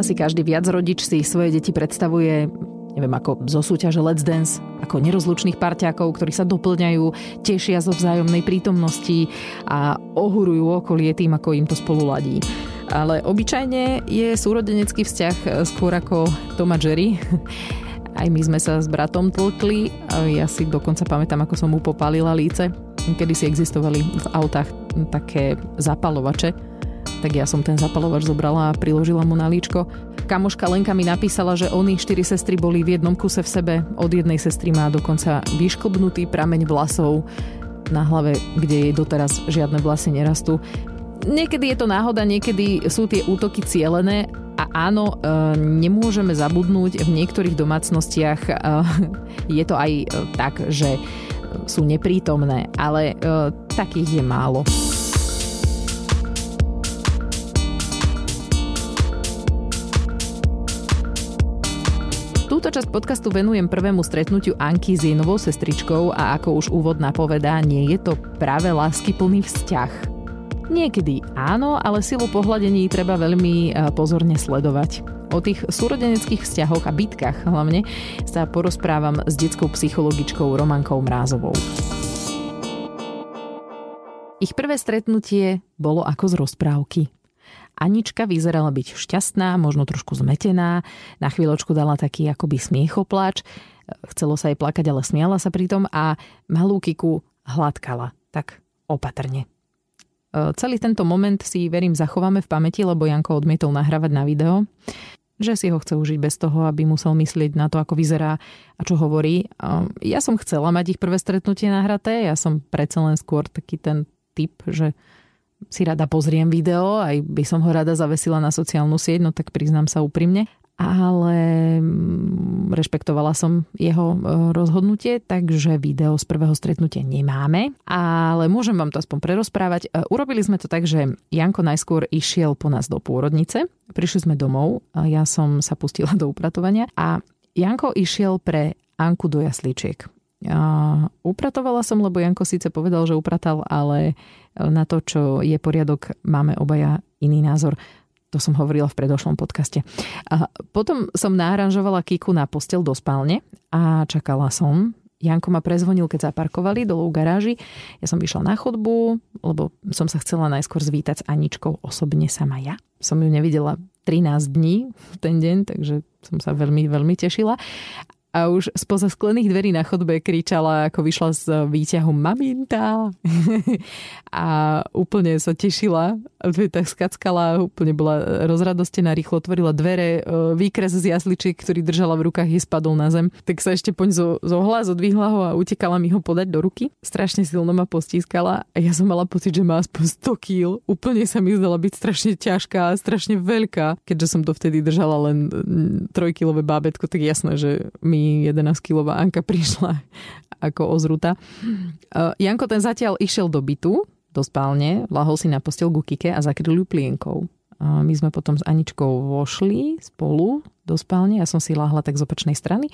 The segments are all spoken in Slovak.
Asi každý viac rodič si svoje deti predstavuje neviem, ako zo súťaže Let's Dance, ako nerozlučných parťákov, ktorí sa doplňajú, tešia zo vzájomnej prítomnosti a ohurujú okolie tým, ako im to spolu ladí. Ale obyčajne je súrodenecký vzťah skôr ako Tom a Jerry. Aj my sme sa s bratom tlkli. Ja si dokonca pamätám, ako som mu popálila líce. Kedy si existovali v autách také zapalovače tak ja som ten zapalovač zobrala a priložila mu na líčko. Kamoška Lenka mi napísala, že oni štyri sestry boli v jednom kuse v sebe. Od jednej sestry má dokonca vyšklbnutý prameň vlasov na hlave, kde jej doteraz žiadne vlasy nerastú. Niekedy je to náhoda, niekedy sú tie útoky cielené a áno, e, nemôžeme zabudnúť, v niektorých domácnostiach e, je to aj e, tak, že sú neprítomné, ale takých je málo. Túto časť podcastu venujem prvému stretnutiu Anky s jej novou sestričkou a ako už úvod napovedá, nie je to práve láskyplný vzťah. Niekedy áno, ale silu pohľadení treba veľmi e, pozorne sledovať. O tých súrodeneckých vzťahoch a bitkách hlavne sa porozprávam s detskou psychologičkou Romankou Mrázovou. Ich prvé stretnutie bolo ako z rozprávky. Anička vyzerala byť šťastná, možno trošku zmetená, na chvíľočku dala taký akoby smiechopláč, chcelo sa jej plakať, ale smiala sa pritom a malú Kiku hladkala, tak opatrne. E, celý tento moment si, verím, zachováme v pamäti, lebo Janko odmietol nahrávať na video že si ho chce užiť bez toho, aby musel myslieť na to, ako vyzerá a čo hovorí. E, ja som chcela mať ich prvé stretnutie nahraté, ja som predsa len skôr taký ten typ, že si rada pozriem video, aj by som ho rada zavesila na sociálnu sieť, no tak priznám sa úprimne. Ale mm, rešpektovala som jeho e, rozhodnutie, takže video z prvého stretnutia nemáme. Ale môžem vám to aspoň prerozprávať. E, urobili sme to tak, že Janko najskôr išiel po nás do pôrodnice. Prišli sme domov, ja som sa pustila do upratovania a Janko išiel pre Anku do jasličiek. Upratovala som, lebo Janko síce povedal, že upratal, ale na to, čo je poriadok, máme obaja iný názor. To som hovorila v predošlom podcaste. A potom som náranžovala Kiku na postel do spálne a čakala som. Janko ma prezvonil, keď zaparkovali dolu v garáži. Ja som vyšla na chodbu, lebo som sa chcela najskôr zvítať s Aničkou osobne sama ja. Som ju nevidela 13 dní v ten deň, takže som sa veľmi, veľmi tešila a už spoza sklených dverí na chodbe kričala, ako vyšla z výťahu maminta a úplne sa tešila, tak skackala, úplne bola rozradostená, rýchlo otvorila dvere, e, výkres z jasličiek, ktorý držala v rukách, jej spadol na zem, tak sa ešte poň zo, zohla, zodvihla ho a utekala mi ho podať do ruky. Strašne silno ma postískala a ja som mala pocit, že má aspoň 100 kg. Úplne sa mi zdala byť strašne ťažká a strašne veľká. Keďže som to vtedy držala len trojkilové bábetko, tak jasné, že mi 11-kilová Anka prišla ako ozruta. Uh, Janko ten zatiaľ išiel do bytu, do spálne, lahol si na postel Kike a zakryl ju plienkou. Uh, my sme potom s Aničkou vošli spolu do spálne, ja som si lahla tak z opačnej strany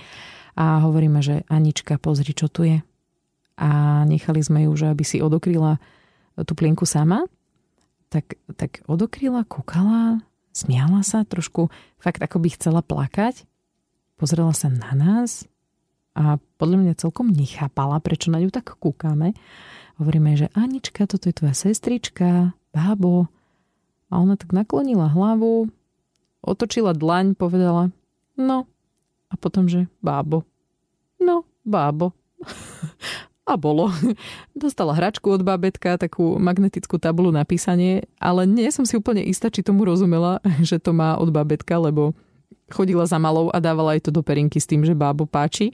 a hovoríme, že Anička, pozri, čo tu je. A nechali sme ju, že aby si odokryla tú plienku sama, tak, tak odokryla, kúkala, smiala sa trošku, fakt ako by chcela plakať pozrela sa na nás a podľa mňa celkom nechápala, prečo na ňu tak kúkame. Hovoríme, že Anička, toto je tvoja sestrička, bábo. A ona tak naklonila hlavu, otočila dlaň, povedala, no. A potom, že bábo. No, bábo. A bolo. Dostala hračku od bábetka, takú magnetickú tabulu na písanie, ale nie som si úplne istá, či tomu rozumela, že to má od bábetka, lebo chodila za malou a dávala aj to do perinky s tým, že bábo páči.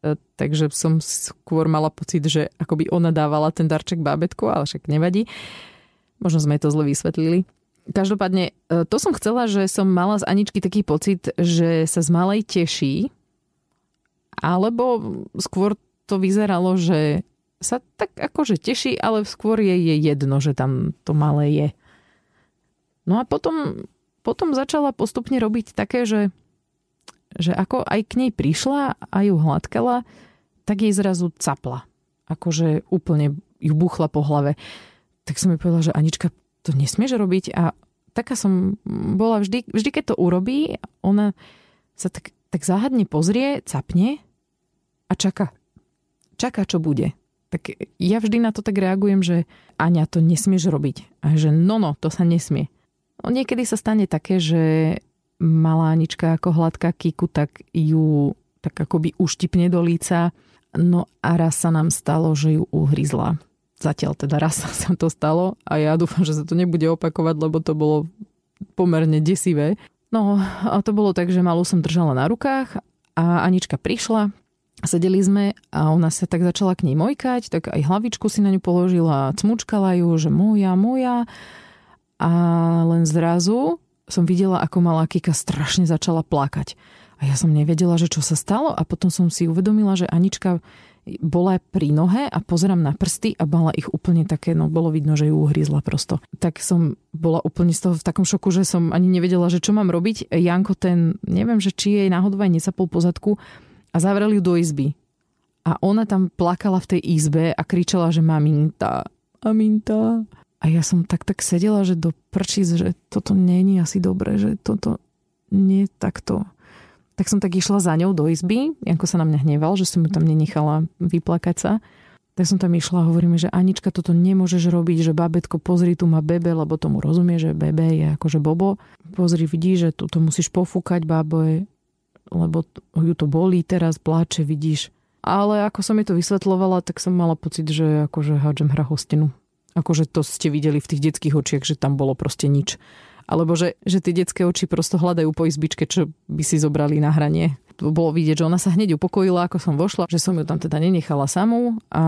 E, takže som skôr mala pocit, že akoby ona dávala ten darček bábetku, ale však nevadí. Možno sme to zle vysvetlili. Každopádne, e, to som chcela, že som mala z Aničky taký pocit, že sa z malej teší, alebo skôr to vyzeralo, že sa tak akože teší, ale skôr je, je jedno, že tam to malé je. No a potom potom začala postupne robiť také, že, že ako aj k nej prišla a ju hladkala, tak jej zrazu capla. Akože úplne ju buchla po hlave. Tak som mi povedala, že Anička, to nesmieš robiť a taká som bola vždy, vždy keď to urobí, ona sa tak, tak záhadne pozrie, capne a čaká. Čaká, čo bude. Tak ja vždy na to tak reagujem, že Aňa, to nesmieš robiť. A že no, no, to sa nesmie. Niekedy sa stane také, že malá Anička ako hladká kiku, tak ju tak akoby uštipne do líca. No a raz sa nám stalo, že ju uhryzla. Zatiaľ teda raz sa to stalo a ja dúfam, že sa to nebude opakovať, lebo to bolo pomerne desivé. No a to bolo tak, že malú som držala na rukách a Anička prišla, sedeli sme a ona sa tak začala k nej mojkať, tak aj hlavičku si na ňu položila, cmučkala ju, že moja, moja. A len zrazu som videla, ako malá Kika strašne začala plakať. A ja som nevedela, že čo sa stalo a potom som si uvedomila, že Anička bola pri nohe a pozerám na prsty a mala ich úplne také, no bolo vidno, že ju uhryzla prosto. Tak som bola úplne z toho v takom šoku, že som ani nevedela, že čo mám robiť. Janko ten, neviem, že či jej náhodou aj nesapol pozadku, a zavreli ju do izby. A ona tam plakala v tej izbe a kričala, že maminta, maminta. A ja som tak tak sedela, že do prčíc, že toto není asi dobre, že toto nie takto. Tak som tak išla za ňou do izby, Janko sa na mňa hneval, že som ju tam nenechala vyplakať sa. Tak som tam išla a hovoríme, že Anička, toto nemôžeš robiť, že babetko, pozri, tu má bebe, lebo tomu rozumie, že bebe je akože bobo. Pozri, vidíš, že tu to musíš pofúkať, bábo, lebo ju to bolí teraz, pláče, vidíš. Ale ako som mi to vysvetlovala, tak som mala pocit, že akože hádžem hra hostinu. Akože to ste videli v tých detských očiach, že tam bolo proste nič. Alebo že, že tie detské oči prosto hľadajú po izbičke, čo by si zobrali na hranie. Bolo vidieť, že ona sa hneď upokojila, ako som vošla, že som ju tam teda nenechala samú a,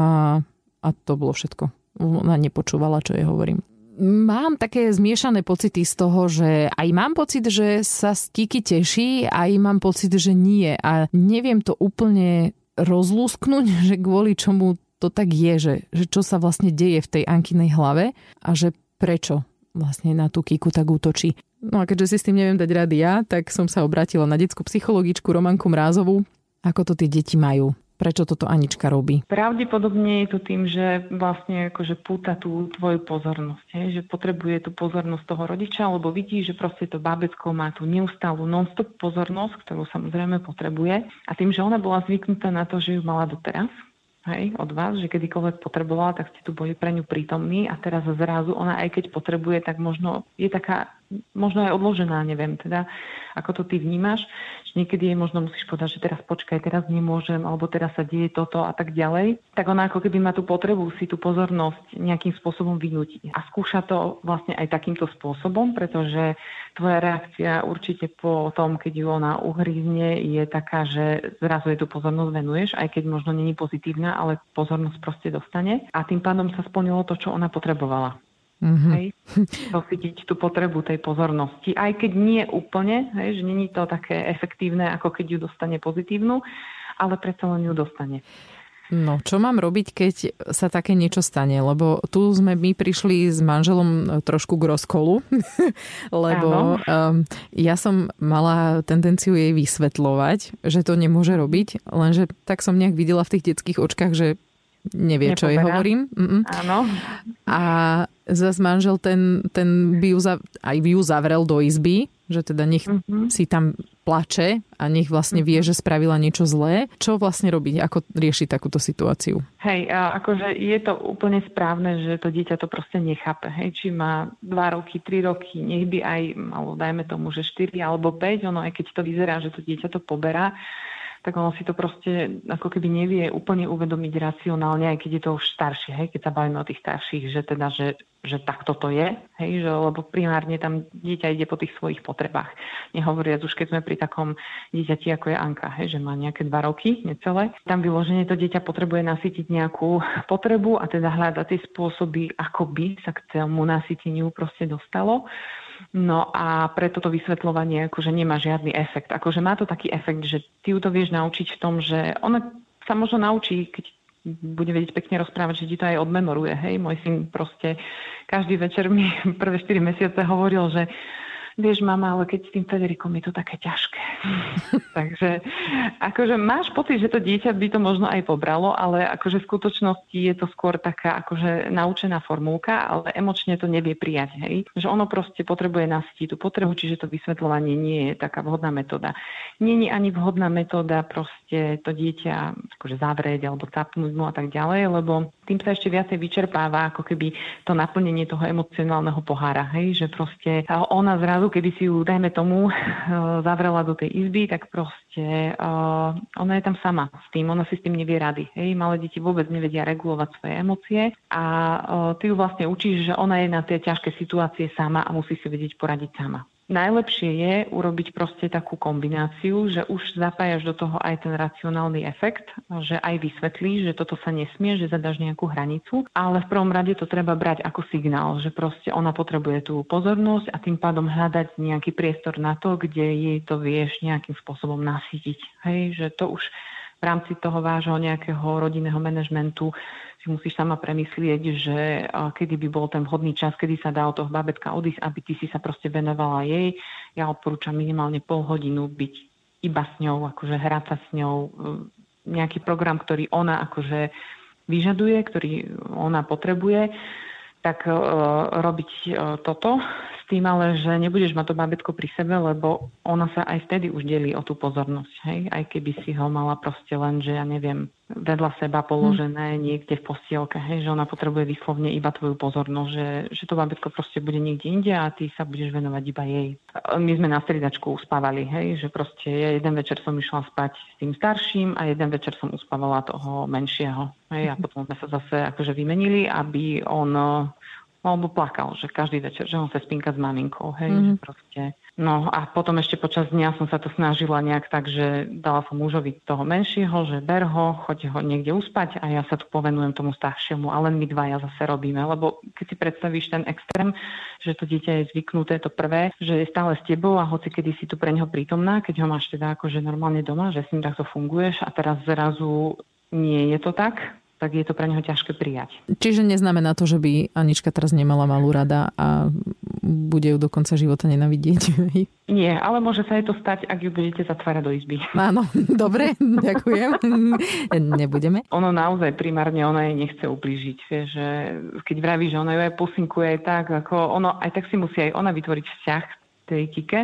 a to bolo všetko. Ona nepočúvala, čo jej hovorím mám také zmiešané pocity z toho, že aj mám pocit, že sa stíky teší, aj mám pocit, že nie. A neviem to úplne rozlúsknuť, že kvôli čomu to tak je, že, že čo sa vlastne deje v tej Ankinej hlave a že prečo vlastne na tú Kiku tak útočí. No a keďže si s tým neviem dať rady ja, tak som sa obratila na detskú psychologičku Romanku Mrázovú, ako to tie deti majú prečo toto Anička robí? Pravdepodobne je to tým, že vlastne akože púta tú tvoju pozornosť, hej? že potrebuje tú pozornosť toho rodiča, lebo vidí, že proste to bábetko má tú neustálu non-stop pozornosť, ktorú samozrejme potrebuje. A tým, že ona bola zvyknutá na to, že ju mala doteraz, hej, od vás, že kedykoľvek potrebovala, tak ste tu boli pre ňu prítomní a teraz zrazu ona aj keď potrebuje, tak možno je taká, možno aj odložená, neviem teda, ako to ty vnímaš, že niekedy jej možno musíš povedať, že teraz počkaj, teraz nemôžem, alebo teraz sa deje toto a tak ďalej, tak ona ako keby má tú potrebu si tú pozornosť nejakým spôsobom vynútiť. A skúša to vlastne aj takýmto spôsobom, pretože tvoja reakcia určite po tom, keď ju ona uhrízne, je taká, že zrazu jej tú pozornosť venuješ, aj keď možno není pozitívna, ale pozornosť proste dostane a tým pádom sa splnilo to, čo ona potrebovala. Mm-hmm. Hej, docítiť tú potrebu tej pozornosti. Aj keď nie úplne, hej, že není to také efektívne, ako keď ju dostane pozitívnu, ale predsa len ju dostane. No, čo mám robiť, keď sa také niečo stane? Lebo tu sme my prišli s manželom trošku k rozkolu, lebo um, ja som mala tendenciu jej vysvetľovať, že to nemôže robiť, lenže tak som nejak videla v tých detských očkách, že nevie, Nepoberá. čo jej hovorím. Mm-mm. Áno. A zase manžel ten, ten by ju za, aj by ju zavrel do izby, že teda nech mm-hmm. si tam plače a nech vlastne vie, mhm. že spravila niečo zlé. Čo vlastne robiť? Ako riešiť takúto situáciu? Hej, akože je to úplne správne, že to dieťa to proste nechápe. Hej, či má 2 roky, 3 roky, nech by aj malo, dajme tomu, že 4 alebo 5, ono aj keď to vyzerá, že to dieťa to poberá, tak ono si to proste ako keby nevie úplne uvedomiť racionálne, aj keď je to už staršie, hej, keď sa bavíme o tých starších, že teda, že, že takto to je, hej, že, lebo primárne tam dieťa ide po tých svojich potrebách. Nehovoriac už, keď sme pri takom dieťati, ako je Anka, hej, že má nejaké dva roky, necelé. Tam vyloženie to dieťa potrebuje nasytiť nejakú potrebu a teda hľadať tie spôsoby, ako by sa k tomu nasyteniu proste dostalo. No a preto to vysvetľovanie akože nemá žiadny efekt. Akože má to taký efekt, že ty ju to vieš naučiť v tom, že ona sa možno naučí, keď bude vedieť pekne rozprávať, že ti to aj odmemoruje. Hej, môj syn proste každý večer mi prvé 4 mesiace hovoril, že vieš mama, ale keď s tým Federikom je to také ťažké. Takže akože máš pocit, že to dieťa by to možno aj pobralo, ale akože v skutočnosti je to skôr taká akože naučená formulka, ale emočne to nevie prijať. Hej? Že ono proste potrebuje nasytiť tú potrebu, čiže to vysvetľovanie nie je taká vhodná metóda. Není ani vhodná metóda proste to dieťa akože zavrieť alebo capnúť mu a tak ďalej, lebo tým sa ešte viacej vyčerpáva ako keby to naplnenie toho emocionálneho pohára. Hej? Že proste ona zrazu, keby si ju, dajme tomu, zavrela do tej izby, tak proste uh, ona je tam sama s tým, ona si s tým nevie rady. Hej? Malé deti vôbec nevedia regulovať svoje emócie a uh, ty ju vlastne učíš, že ona je na tie ťažké situácie sama a musí si vedieť poradiť sama. Najlepšie je urobiť proste takú kombináciu, že už zapájaš do toho aj ten racionálny efekt, že aj vysvetlíš, že toto sa nesmie, že zadaš nejakú hranicu, ale v prvom rade to treba brať ako signál, že proste ona potrebuje tú pozornosť a tým pádom hľadať nejaký priestor na to, kde jej to vieš nejakým spôsobom nasytiť. Hej, že to už v rámci toho vášho nejakého rodinného manažmentu si musíš sama premyslieť, že kedy by bol ten vhodný čas, kedy sa dá od toho babetka odísť, aby ty si sa proste venovala jej. Ja odporúčam minimálne pol hodinu byť iba s ňou, akože hrať sa s ňou, e, nejaký program, ktorý ona akože vyžaduje, ktorý ona potrebuje, tak uh, robiť uh, toto tým ale, že nebudeš mať to babetko pri sebe, lebo ona sa aj vtedy už delí o tú pozornosť, hej? Aj keby si ho mala proste len, že ja neviem, vedľa seba položené hmm. niekde v postielke, hej, že ona potrebuje vyslovne iba tvoju pozornosť, že, že to babetko proste bude niekde inde a ty sa budeš venovať iba jej. My sme na striedačku uspávali, hej, že proste ja jeden večer som išla spať s tým starším a jeden večer som uspávala toho menšieho. Hej, a potom sme sa zase akože vymenili, aby on alebo plakal, že každý večer, že on sa spínka s maminkou, hej, mm-hmm. že proste No a potom ešte počas dňa som sa to snažila nejak tak, že dala som mužovi toho menšieho, že ber ho, choď ho niekde uspať a ja sa tu povenujem tomu staršiemu a len my dvaja zase robíme. Lebo keď si predstavíš ten extrém, že to dieťa je zvyknuté to prvé, že je stále s tebou a hoci kedy si tu pre neho prítomná, keď ho máš teda akože normálne doma, že s ním takto funguješ a teraz zrazu nie je to tak, tak je to pre neho ťažké prijať. Čiže neznamená to, že by Anička teraz nemala malú rada a bude ju do konca života nenavidieť? Nie, ale môže sa jej to stať, ak ju budete zatvárať do izby. Áno, dobre, ďakujem. Nebudeme. Ono naozaj primárne ona jej nechce ublížiť. Že keď vraví, že ona ju aj pusinkuje tak, ako ono, aj tak si musí aj ona vytvoriť vzťah tej Kike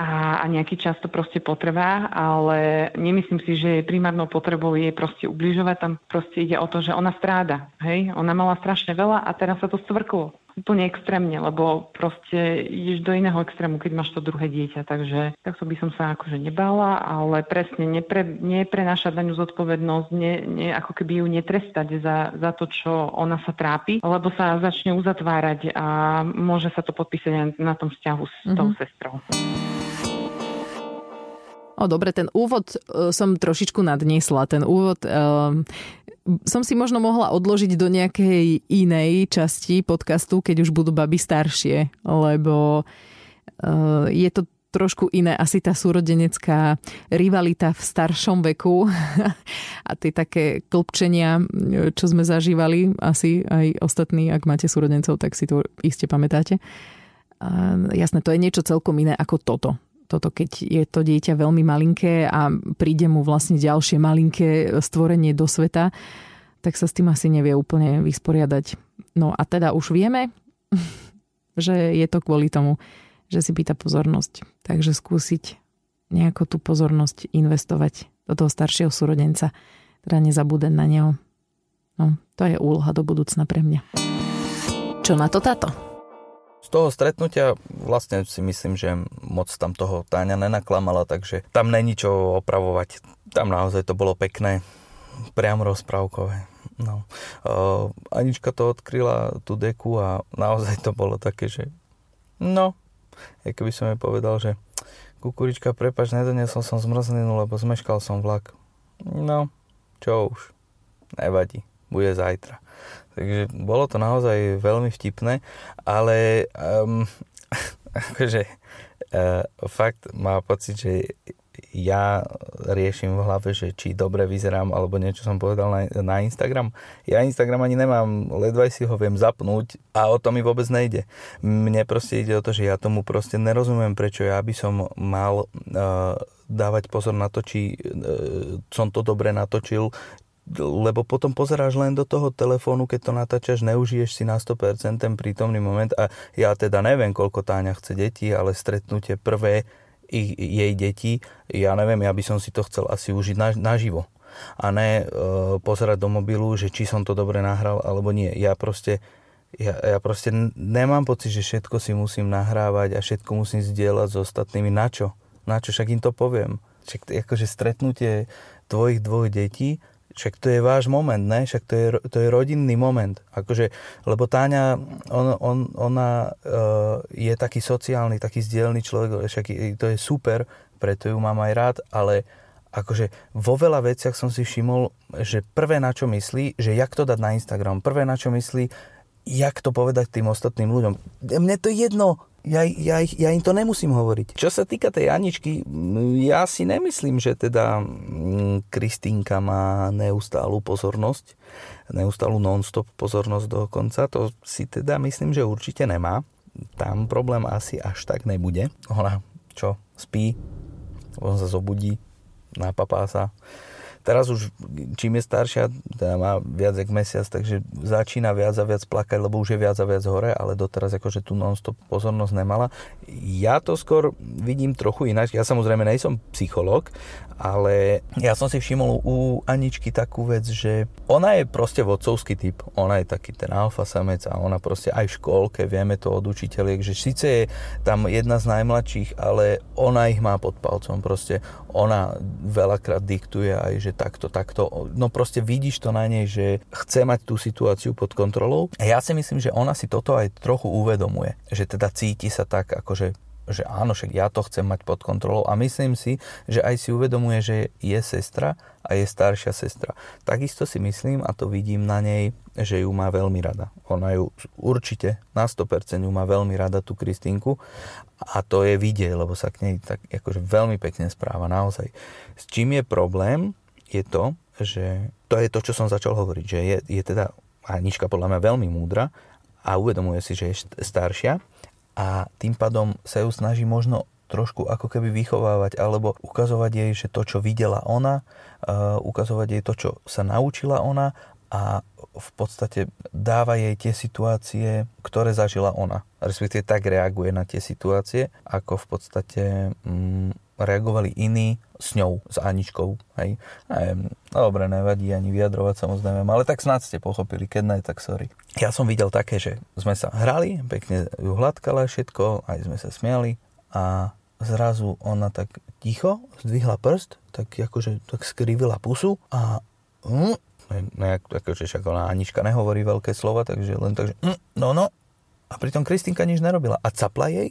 a, a nejaký čas to proste potrvá, ale nemyslím si, že primárnou potrebou je proste ubližovať, tam proste ide o to, že ona stráda, hej, ona mala strašne veľa a teraz sa to stvrklo úplne extrémne, lebo proste ideš do iného extrému, keď máš to druhé dieťa, takže takto by som sa akože nebála, ale presne nepre, neprenášať na ňu zodpovednosť, ne, ne, ako keby ju netrestať za, za to, čo ona sa trápi, lebo sa začne uzatvárať a môže sa to podpísať na tom vzťahu s mm-hmm. tou sestrou. O, dobre, ten úvod e, som trošičku nadniesla. Ten úvod um, som si možno mohla odložiť do nejakej inej časti podcastu, keď už budú baby staršie, lebo uh, je to trošku iné. Asi tá súrodenecká rivalita v staršom veku a tie také klpčenia, čo sme zažívali, asi aj ostatní, ak máte súrodencov, tak si to iste pamätáte. Uh, jasné, to je niečo celkom iné ako toto toto, keď je to dieťa veľmi malinké a príde mu vlastne ďalšie malinké stvorenie do sveta, tak sa s tým asi nevie úplne vysporiadať. No a teda už vieme, že je to kvôli tomu, že si pýta pozornosť. Takže skúsiť nejako tú pozornosť investovať do toho staršieho súrodenca. Teda nezabúdať na neho. No, to je úloha do budúcna pre mňa. Čo na to táto? Z toho stretnutia vlastne si myslím, že moc tam toho Táňa nenaklamala, takže tam není čo opravovať. Tam naozaj to bolo pekné, priam rozprávkové. No. Uh, Anička to odkryla, tú deku a naozaj to bolo také, že no, ja keby som jej povedal, že kukurička, prepač, nedoniesol som zmrzlinu, lebo zmeškal som vlak. No, čo už, nevadí, bude zajtra. Takže bolo to naozaj veľmi vtipné, ale um, akože uh, fakt má pocit, že ja riešim v hlave, že či dobre vyzerám, alebo niečo som povedal na, na Instagram. Ja Instagram ani nemám, ledva si ho viem zapnúť a o to mi vôbec nejde. Mne proste ide o to, že ja tomu proste nerozumiem, prečo ja by som mal uh, dávať pozor na to, či uh, som to dobre natočil, lebo potom pozeráš len do toho telefónu, keď to natáčaš, neužiješ si na 100% ten prítomný moment a ja teda neviem, koľko Táňa chce deti, ale stretnutie prvé ich, jej deti, ja neviem, ja by som si to chcel asi užiť na, naživo. A ne e, pozerať do mobilu, že či som to dobre nahral alebo nie. Ja proste, ja, ja proste nemám pocit, že všetko si musím nahrávať a všetko musím zdieľať s ostatnými. Na čo? Na čo? Však im to poviem. Však akože stretnutie tvojich dvoch detí však to je váš moment, ne? Však to je, to je rodinný moment. Akože, lebo Táňa, on, on, ona uh, je taký sociálny, taký zdielný človek, však to je super, preto ju mám aj rád, ale akože vo veľa veciach som si všimol, že prvé na čo myslí, že jak to dať na Instagram, prvé na čo myslí, jak to povedať tým ostatným ľuďom. Mne to jedno, ja, ja, ja im to nemusím hovoriť. Čo sa týka tej Aničky, ja si nemyslím, že teda Kristínka má neustálu pozornosť, neustálu non-stop pozornosť dokonca. To si teda myslím, že určite nemá. Tam problém asi až tak nebude. Ona čo, spí, on sa zobudí, napapá sa Teraz už, čím je staršia, teda má viac jak mesiac, takže začína viac a viac plakať, lebo už je viac a viac hore, ale doteraz akože tu non-stop pozornosť nemala. Ja to skôr vidím trochu ináč. Ja samozrejme nejsom psychológ, ale ja som si všimol u Aničky takú vec, že ona je proste vodcovský typ. Ona je taký ten alfa samec a ona proste aj v škôlke, vieme to od učiteľiek, že síce je tam jedna z najmladších, ale ona ich má pod palcom. Proste ona veľakrát diktuje aj, že takto, takto. No proste vidíš to na nej, že chce mať tú situáciu pod kontrolou. A ja si myslím, že ona si toto aj trochu uvedomuje. Že teda cíti sa tak, akože že áno, však ja to chcem mať pod kontrolou a myslím si, že aj si uvedomuje, že je sestra a je staršia sestra. Takisto si myslím a to vidím na nej, že ju má veľmi rada. Ona ju určite na 100% ju má veľmi rada tú Kristinku a to je vidieť, lebo sa k nej tak akože veľmi pekne správa naozaj. S čím je problém, je to, že to je to, čo som začal hovoriť, že je, je teda Anička podľa mňa veľmi múdra a uvedomuje si, že je staršia a tým pádom sa ju snaží možno trošku ako keby vychovávať alebo ukazovať jej, že to, čo videla ona, uh, ukazovať jej to, čo sa naučila ona a v podstate dáva jej tie situácie, ktoré zažila ona. Respektíve tak reaguje na tie situácie, ako v podstate mm, reagovali iní s ňou, s Aničkou. Hej. Aj, dobre, nevadí ani vyjadrovať samozrejme, ale tak snad ste pochopili, keď ne, tak sorry. Ja som videl také, že sme sa hrali, pekne ju hladkala všetko, aj sme sa smiali a zrazu ona tak ticho zdvihla prst, tak akože tak skrivila pusu a mm, nejak, akože však ona Anička nehovorí veľké slova, takže len tak, že mm, no no. A pritom Kristinka nič nerobila. A capla jej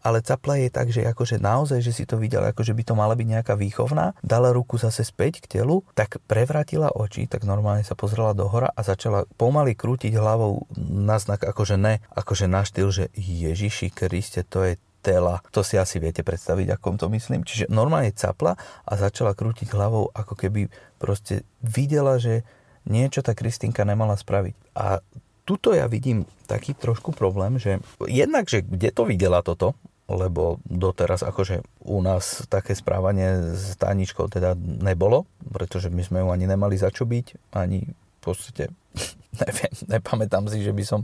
ale capla je tak, že akože naozaj, že si to videl, akože by to mala byť nejaká výchovná, dala ruku zase späť k telu, tak prevratila oči, tak normálne sa pozrela do hora a začala pomaly krútiť hlavou na znak, akože ne, akože na štýl, že Ježiši Kriste, to je tela. To si asi viete predstaviť, akom to myslím. Čiže normálne capla a začala krútiť hlavou, ako keby proste videla, že niečo tá Kristinka nemala spraviť. A tuto ja vidím taký trošku problém, že jednak, že kde to videla toto, lebo doteraz akože u nás také správanie s Táničkou teda nebolo, pretože my sme ju ani nemali za čo byť, ani podstate neviem, nepamätám si, že by som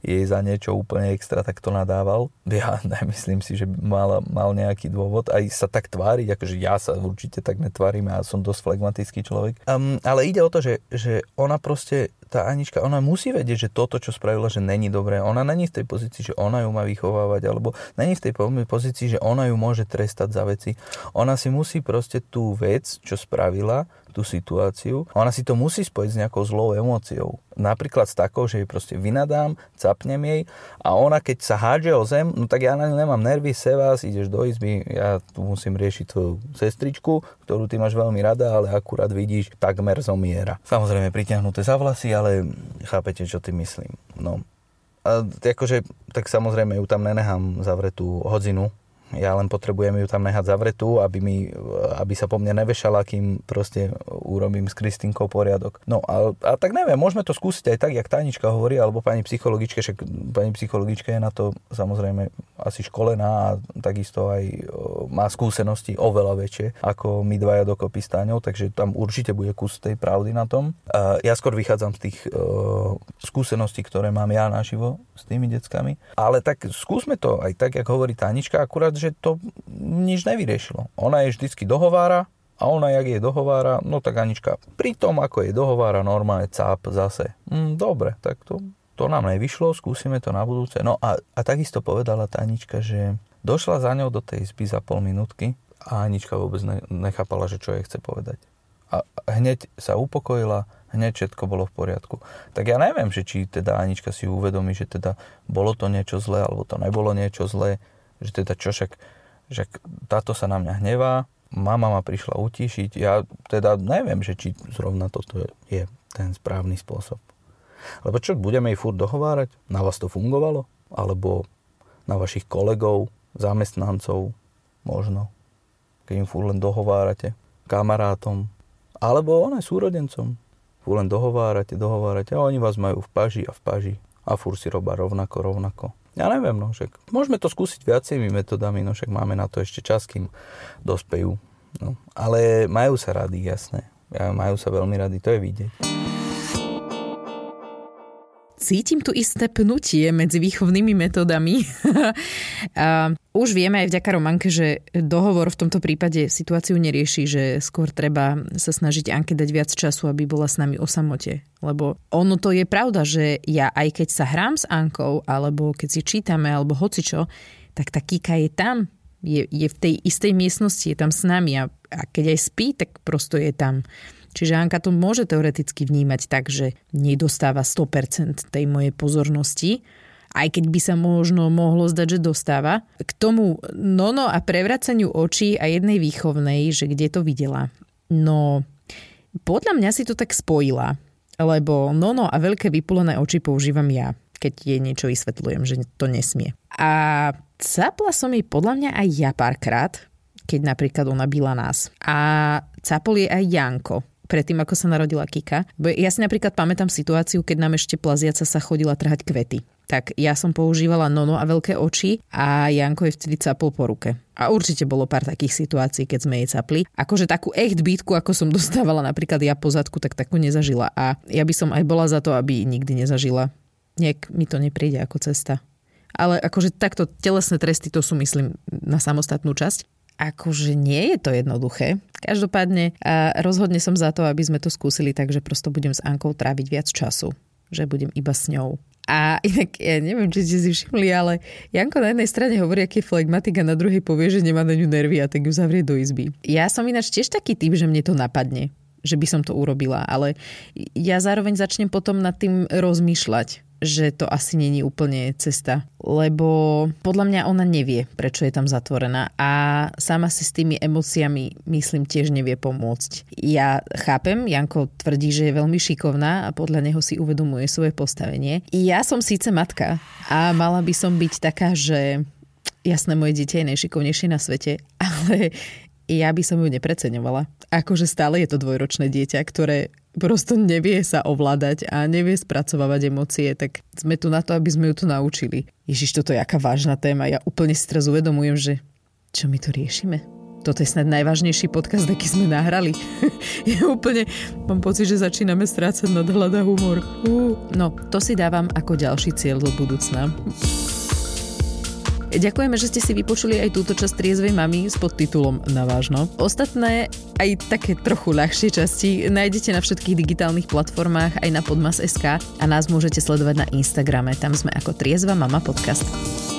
jej za niečo úplne extra takto nadával. Ja nemyslím si, že mal, mal nejaký dôvod aj sa tak tváriť, akože ja sa určite tak netvárim, ja som dosť flegmatický človek. Um, ale ide o to, že, že ona proste tá Anička, ona musí vedieť, že toto, čo spravila, že není dobré. Ona není v tej pozícii, že ona ju má vychovávať, alebo není v tej pozícii, že ona ju môže trestať za veci. Ona si musí proste tú vec, čo spravila, tú situáciu, ona si to musí spojiť s nejakou zlou emóciou. Napríklad s takou, že jej proste vynadám, capnem jej a ona keď sa hádže o zem, no tak ja na ňu nemám nervy, se vás, ideš do izby, ja tu musím riešiť tvoju sestričku, ktorú ty máš veľmi rada, ale akurát vidíš, takmer zomiera. Samozrejme pritiahnuté za vlasy, ale chápete, čo ty myslím. No. A akože, tak samozrejme ju tam nenechám zavretú hodzinu, ja len potrebujem ju tam nehať zavretú, aby, mi, aby sa po mne nevešala, kým proste urobím s Kristinkou poriadok. No a, a tak neviem, môžeme to skúsiť aj tak, jak Tajnička hovorí, alebo pani psychologička, však pani psychologička je na to samozrejme asi školená a takisto aj má skúsenosti oveľa väčšie ako my dvaja dokopy s Táňou, takže tam určite bude kus tej pravdy na tom. Ja skôr vychádzam z tých skúseností, ktoré mám ja naživo s tými deckami, ale tak skúsme to aj tak, jak hovorí Tánička, akurát, že to nič nevyriešilo. Ona je vždycky dohovára a ona, jak je dohovára, no tak Anička, pri tom, ako je dohovára, normálne cáp zase. Mm, dobre, tak to, to nám nevyšlo, skúsime to na budúce. No a, a takisto povedala tá Anička, že došla za ňou do tej izby za pol minútky a Anička vôbec ne, nechápala, že čo jej chce povedať. A hneď sa upokojila, hneď všetko bolo v poriadku. Tak ja neviem, že či teda Anička si uvedomí, že teda bolo to niečo zlé, alebo to nebolo niečo zlé, že teda čo však, však táto sa na mňa hnevá, mama ma prišla utíšiť, ja teda neviem, že či zrovna toto je, ten správny spôsob. Lebo čo, budeme jej furt dohovárať? Na vás to fungovalo? Alebo na vašich kolegov, zamestnancov, možno, keď im furt len dohovárate, kamarátom, alebo one súrodencom. Furt len dohovárate, dohovárate a oni vás majú v paži a v paži a furt si robia rovnako, rovnako. Ja neviem, no však môžeme to skúsiť viacerými metodami, no však máme na to ešte čas, kým dospejú. No. Ale majú sa rady, jasné. Majú sa veľmi rady, to je vidieť cítim tu isté pnutie medzi výchovnými metódami. a už vieme aj vďaka Romanke, že dohovor v tomto prípade situáciu nerieši, že skôr treba sa snažiť Anke dať viac času, aby bola s nami o samote. Lebo ono to je pravda, že ja aj keď sa hrám s Ankou, alebo keď si čítame, alebo hocičo, tak tá Kika je tam, je, je v tej istej miestnosti, je tam s nami a, a keď aj spí, tak prosto je tam. Čiže Anka to môže teoreticky vnímať tak, že nedostáva 100% tej mojej pozornosti, aj keď by sa možno mohlo zdať, že dostáva. K tomu nono a prevracaniu očí a jednej výchovnej, že kde to videla. No, podľa mňa si to tak spojila, lebo nono a veľké vypulené oči používam ja, keď jej niečo vysvetľujem, že to nesmie. A capla som jej podľa mňa aj ja párkrát, keď napríklad ona byla nás. A capol je aj Janko, predtým, ako sa narodila Kika. Ja si napríklad pamätám situáciu, keď nám ešte plaziaca sa chodila trhať kvety. Tak ja som používala nono a veľké oči a Janko je vtedy capol po ruke. A určite bolo pár takých situácií, keď sme jej capli. Akože takú echt bytku, ako som dostávala napríklad ja po zadku, tak takú nezažila. A ja by som aj bola za to, aby nikdy nezažila. Niek mi to nepríde ako cesta. Ale akože takto telesné tresty to sú myslím na samostatnú časť. Akože nie je to jednoduché. Každopádne rozhodne som za to, aby sme to skúsili tak, že prosto budem s Ankou tráviť viac času. Že budem iba s ňou. A inak, ja neviem, či ste si všimli, ale Janko na jednej strane hovorí, aký je flegmatik a na druhej povie, že nemá na ňu nervy a tak ju zavrie do izby. Ja som ináč tiež taký typ, že mne to napadne že by som to urobila, ale ja zároveň začnem potom nad tým rozmýšľať že to asi není úplne cesta, lebo podľa mňa ona nevie, prečo je tam zatvorená a sama si s tými emóciami, myslím, tiež nevie pomôcť. Ja chápem, Janko tvrdí, že je veľmi šikovná a podľa neho si uvedomuje svoje postavenie. Ja som síce matka a mala by som byť taká, že jasné, moje dieťa je najšikovnejšie na svete, ale ja by som ju nepreceňovala. Akože stále je to dvojročné dieťa, ktoré prosto nevie sa ovládať a nevie spracovávať emócie, tak sme tu na to, aby sme ju to naučili. Ježiš, toto je aká vážna téma. Ja úplne si teraz uvedomujem, že čo my tu riešime? Toto je snad najvážnejší podcast, aký sme nahrali. ja úplne mám pocit, že začíname strácať nadhľad a humor. Uh, no, to si dávam ako ďalší cieľ do budúcna. Ďakujeme, že ste si vypočuli aj túto časť Triezvej mamy s podtitulom Na vážno. Ostatné, aj také trochu ľahšie časti nájdete na všetkých digitálnych platformách aj na podmas.sk a nás môžete sledovať na Instagrame. Tam sme ako Triezva mama podcast.